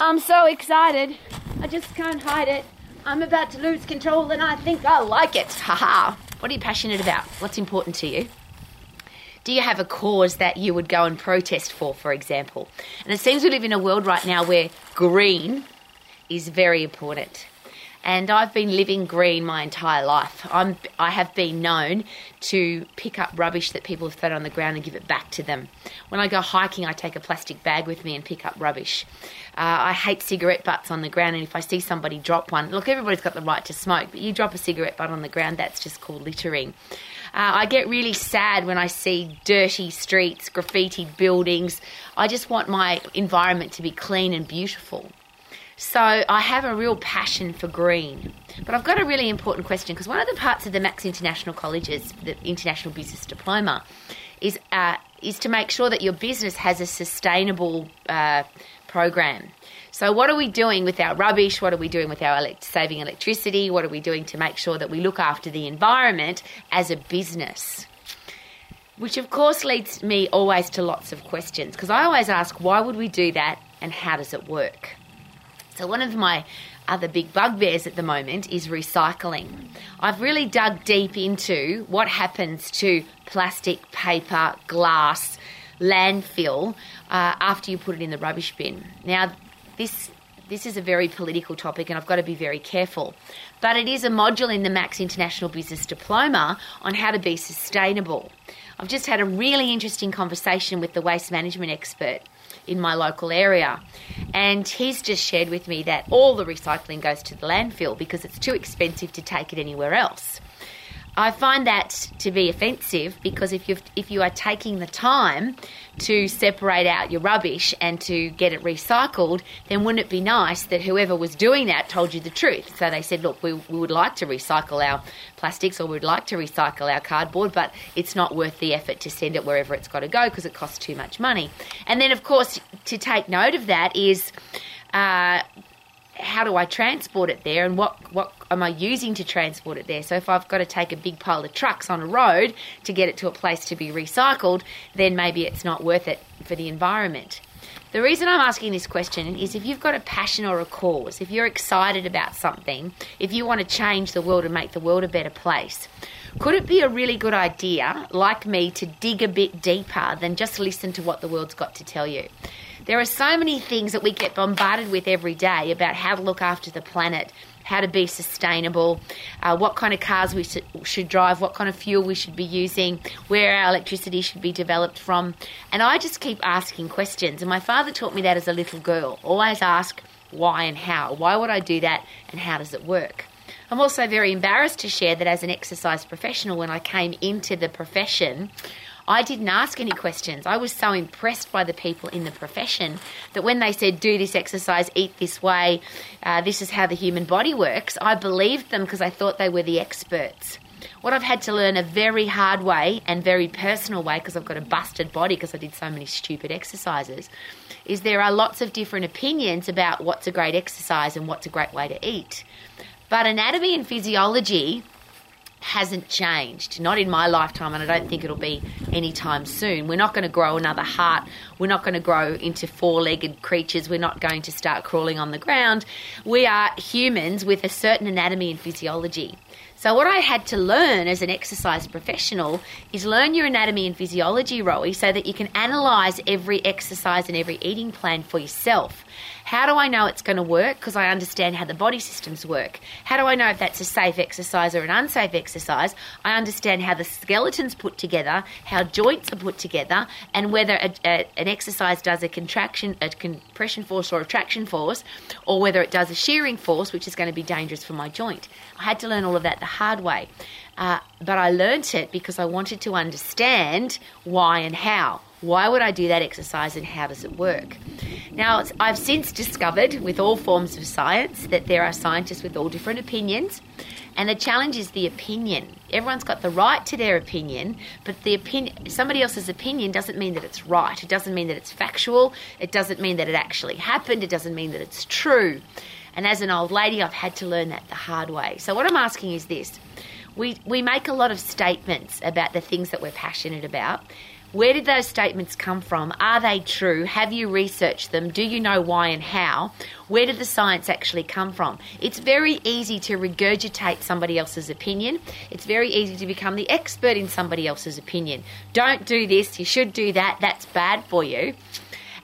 I'm so excited. I just can't hide it. I'm about to lose control and I think I like it. Haha. What are you passionate about? What's important to you? Do you have a cause that you would go and protest for, for example? And it seems we live in a world right now where green is very important. And I've been living green my entire life. I'm, I have been known to pick up rubbish that people have thrown on the ground and give it back to them. When I go hiking, I take a plastic bag with me and pick up rubbish. Uh, I hate cigarette butts on the ground, and if I see somebody drop one, look, everybody's got the right to smoke, but you drop a cigarette butt on the ground, that's just called littering. Uh, I get really sad when I see dirty streets, graffiti buildings. I just want my environment to be clean and beautiful. So I have a real passion for green. But I've got a really important question because one of the parts of the Max International Colleges, the International Business Diploma, is uh, is to make sure that your business has a sustainable uh, program. So, what are we doing with our rubbish? What are we doing with our elect- saving electricity? What are we doing to make sure that we look after the environment as a business? Which, of course, leads me always to lots of questions because I always ask, why would we do that and how does it work? So, one of my other big bugbears at the moment is recycling. I've really dug deep into what happens to plastic, paper, glass, landfill uh, after you put it in the rubbish bin. Now, this this is a very political topic and I've got to be very careful. But it is a module in the Max International Business Diploma on how to be sustainable. I've just had a really interesting conversation with the waste management expert in my local area. And he's just shared with me that all the recycling goes to the landfill because it's too expensive to take it anywhere else. I find that to be offensive because if you if you are taking the time to separate out your rubbish and to get it recycled, then wouldn't it be nice that whoever was doing that told you the truth? So they said, look, we, we would like to recycle our plastics or we'd like to recycle our cardboard, but it's not worth the effort to send it wherever it's got to go because it costs too much money. And then, of course, to take note of that is. Uh, how do I transport it there and what, what am I using to transport it there? So if I've got to take a big pile of trucks on a road to get it to a place to be recycled, then maybe it's not worth it for the environment. The reason I'm asking this question is if you've got a passion or a cause, if you're excited about something, if you want to change the world and make the world a better place, could it be a really good idea, like me, to dig a bit deeper than just listen to what the world's got to tell you? There are so many things that we get bombarded with every day about how to look after the planet, how to be sustainable, uh, what kind of cars we should, should drive, what kind of fuel we should be using, where our electricity should be developed from. And I just keep asking questions. And my father taught me that as a little girl. Always ask why and how. Why would I do that and how does it work? I'm also very embarrassed to share that as an exercise professional, when I came into the profession, I didn't ask any questions. I was so impressed by the people in the profession that when they said, do this exercise, eat this way, uh, this is how the human body works, I believed them because I thought they were the experts. What I've had to learn a very hard way and very personal way because I've got a busted body because I did so many stupid exercises is there are lots of different opinions about what's a great exercise and what's a great way to eat. But anatomy and physiology hasn't changed. Not in my lifetime, and I don't think it'll be anytime soon. We're not going to grow another heart. We're not going to grow into four legged creatures. We're not going to start crawling on the ground. We are humans with a certain anatomy and physiology. So, what I had to learn as an exercise professional is learn your anatomy and physiology, Rowie, so that you can analyze every exercise and every eating plan for yourself. How do I know it's going to work? Because I understand how the body systems work. How do I know if that's a safe exercise or an unsafe exercise? I understand how the skeleton's put together, how joints are put together, and whether a, a, an exercise does a contraction, a compression force or a traction force, or whether it does a shearing force, which is going to be dangerous for my joint. I had to learn all of that the hard way. Uh, but I learnt it because I wanted to understand why and how. Why would I do that exercise and how does it work? Now, I've since discovered with all forms of science that there are scientists with all different opinions, and the challenge is the opinion. Everyone's got the right to their opinion, but the opinion, somebody else's opinion doesn't mean that it's right. It doesn't mean that it's factual. It doesn't mean that it actually happened. It doesn't mean that it's true. And as an old lady, I've had to learn that the hard way. So, what I'm asking is this we, we make a lot of statements about the things that we're passionate about. Where did those statements come from? Are they true? Have you researched them? Do you know why and how? Where did the science actually come from? It's very easy to regurgitate somebody else's opinion. It's very easy to become the expert in somebody else's opinion. Don't do this, you should do that, that's bad for you.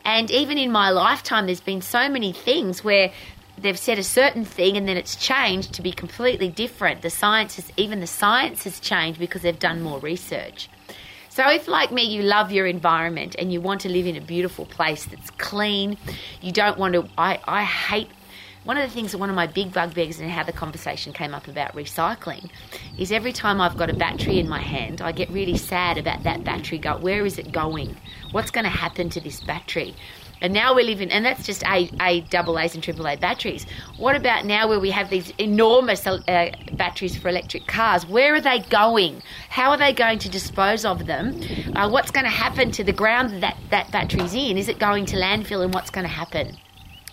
And even in my lifetime, there's been so many things where they've said a certain thing and then it's changed to be completely different. The science has, even the science has changed because they've done more research. So, if like me, you love your environment and you want to live in a beautiful place that's clean, you don't want to. I, I hate one of the things that one of my big bugbears and how the conversation came up about recycling is every time I've got a battery in my hand, I get really sad about that battery. Go, where is it going? What's going to happen to this battery? And now we're living, and that's just A, A, double A's and triple A batteries. What about now where we have these enormous uh, batteries for electric cars? Where are they going? How are they going to dispose of them? Uh, what's going to happen to the ground that that battery's in? Is it going to landfill, and what's going to happen?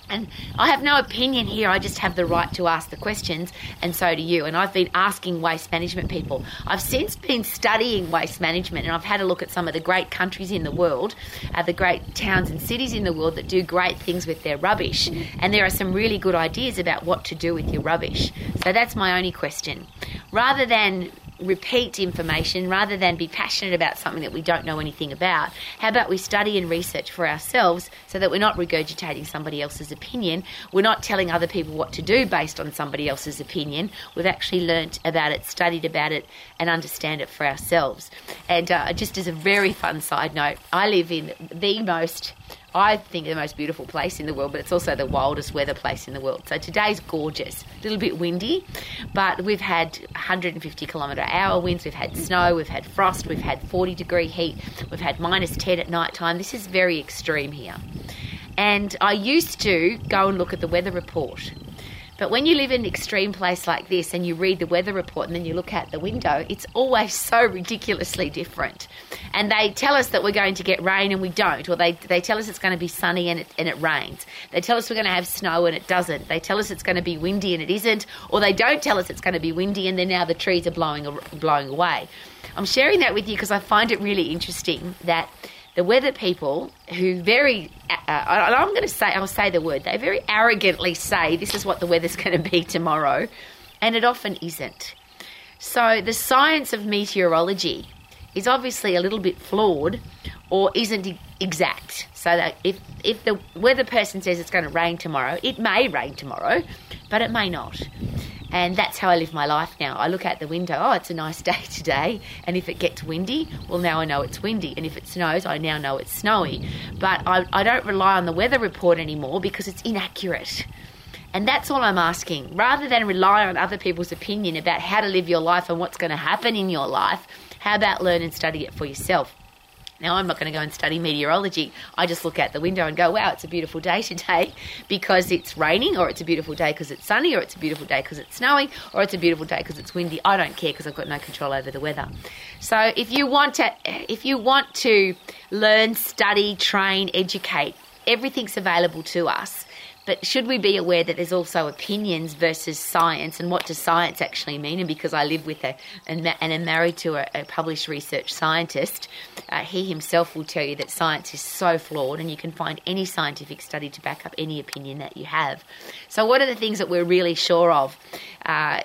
And I have no opinion here, I just have the right to ask the questions, and so do you. And I've been asking waste management people. I've since been studying waste management, and I've had a look at some of the great countries in the world, uh, the great towns and cities in the world that do great things with their rubbish. And there are some really good ideas about what to do with your rubbish. So that's my only question. Rather than repeat information rather than be passionate about something that we don't know anything about. How about we study and research for ourselves so that we're not regurgitating somebody else's opinion? We're not telling other people what to do based on somebody else's opinion. We've actually learnt about it, studied about it, and understand it for ourselves. And uh, just as a very fun side note, I live in the most I think the most beautiful place in the world, but it's also the wildest weather place in the world. So today's gorgeous. A little bit windy, but we've had 150 kilometre hour winds, we've had snow, we've had frost, we've had 40 degree heat, we've had minus 10 at night time. This is very extreme here. And I used to go and look at the weather report but when you live in an extreme place like this and you read the weather report and then you look out the window, it's always so ridiculously different. And they tell us that we're going to get rain and we don't, or they, they tell us it's going to be sunny and it, and it rains. They tell us we're going to have snow and it doesn't. They tell us it's going to be windy and it isn't, or they don't tell us it's going to be windy and then now the trees are blowing, blowing away. I'm sharing that with you because I find it really interesting that the weather people who very, uh, I'm going to say, I'll say the word, they very arrogantly say this is what the weather's going to be tomorrow, and it often isn't. So the science of meteorology is obviously a little bit flawed or isn't exact. So that if, if the weather person says it's going to rain tomorrow, it may rain tomorrow, but it may not. And that's how I live my life now. I look out the window, oh, it's a nice day today. And if it gets windy, well, now I know it's windy. And if it snows, I now know it's snowy. But I, I don't rely on the weather report anymore because it's inaccurate. And that's all I'm asking. Rather than rely on other people's opinion about how to live your life and what's going to happen in your life, how about learn and study it for yourself? Now, I'm not going to go and study meteorology. I just look out the window and go, wow, it's a beautiful day today because it's raining, or it's a beautiful day because it's sunny, or it's a beautiful day because it's snowing, or it's a beautiful day because it's windy. I don't care because I've got no control over the weather. So, if you want to, if you want to learn, study, train, educate, everything's available to us. But should we be aware that there's also opinions versus science, and what does science actually mean? And because I live with a and, am married to a, a published research scientist, uh, he himself will tell you that science is so flawed, and you can find any scientific study to back up any opinion that you have. So, what are the things that we're really sure of? Uh,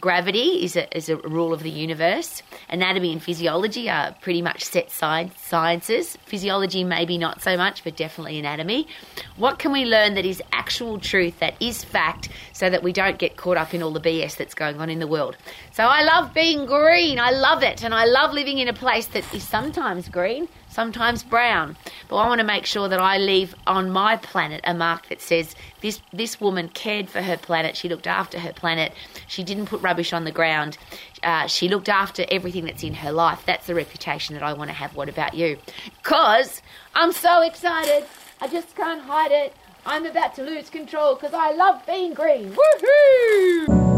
gravity is a, is a rule of the universe. Anatomy and physiology are pretty much set science, sciences. Physiology, maybe not so much, but definitely anatomy. What can we learn that is actual truth, that is fact, so that we don't get caught up in all the BS that's going on in the world? So I love being green. I love it. And I love living in a place that is sometimes green, sometimes brown. But I want to make sure that I leave on my planet a mark that says this this woman cared for her planet. She looked after her planet. She didn't put rubbish on the ground. Uh, she looked after everything that's in her life. That's the reputation that I want to have. What about you? Cause I'm so excited. I just can't hide it. I'm about to lose control because I love being green. Woohoo!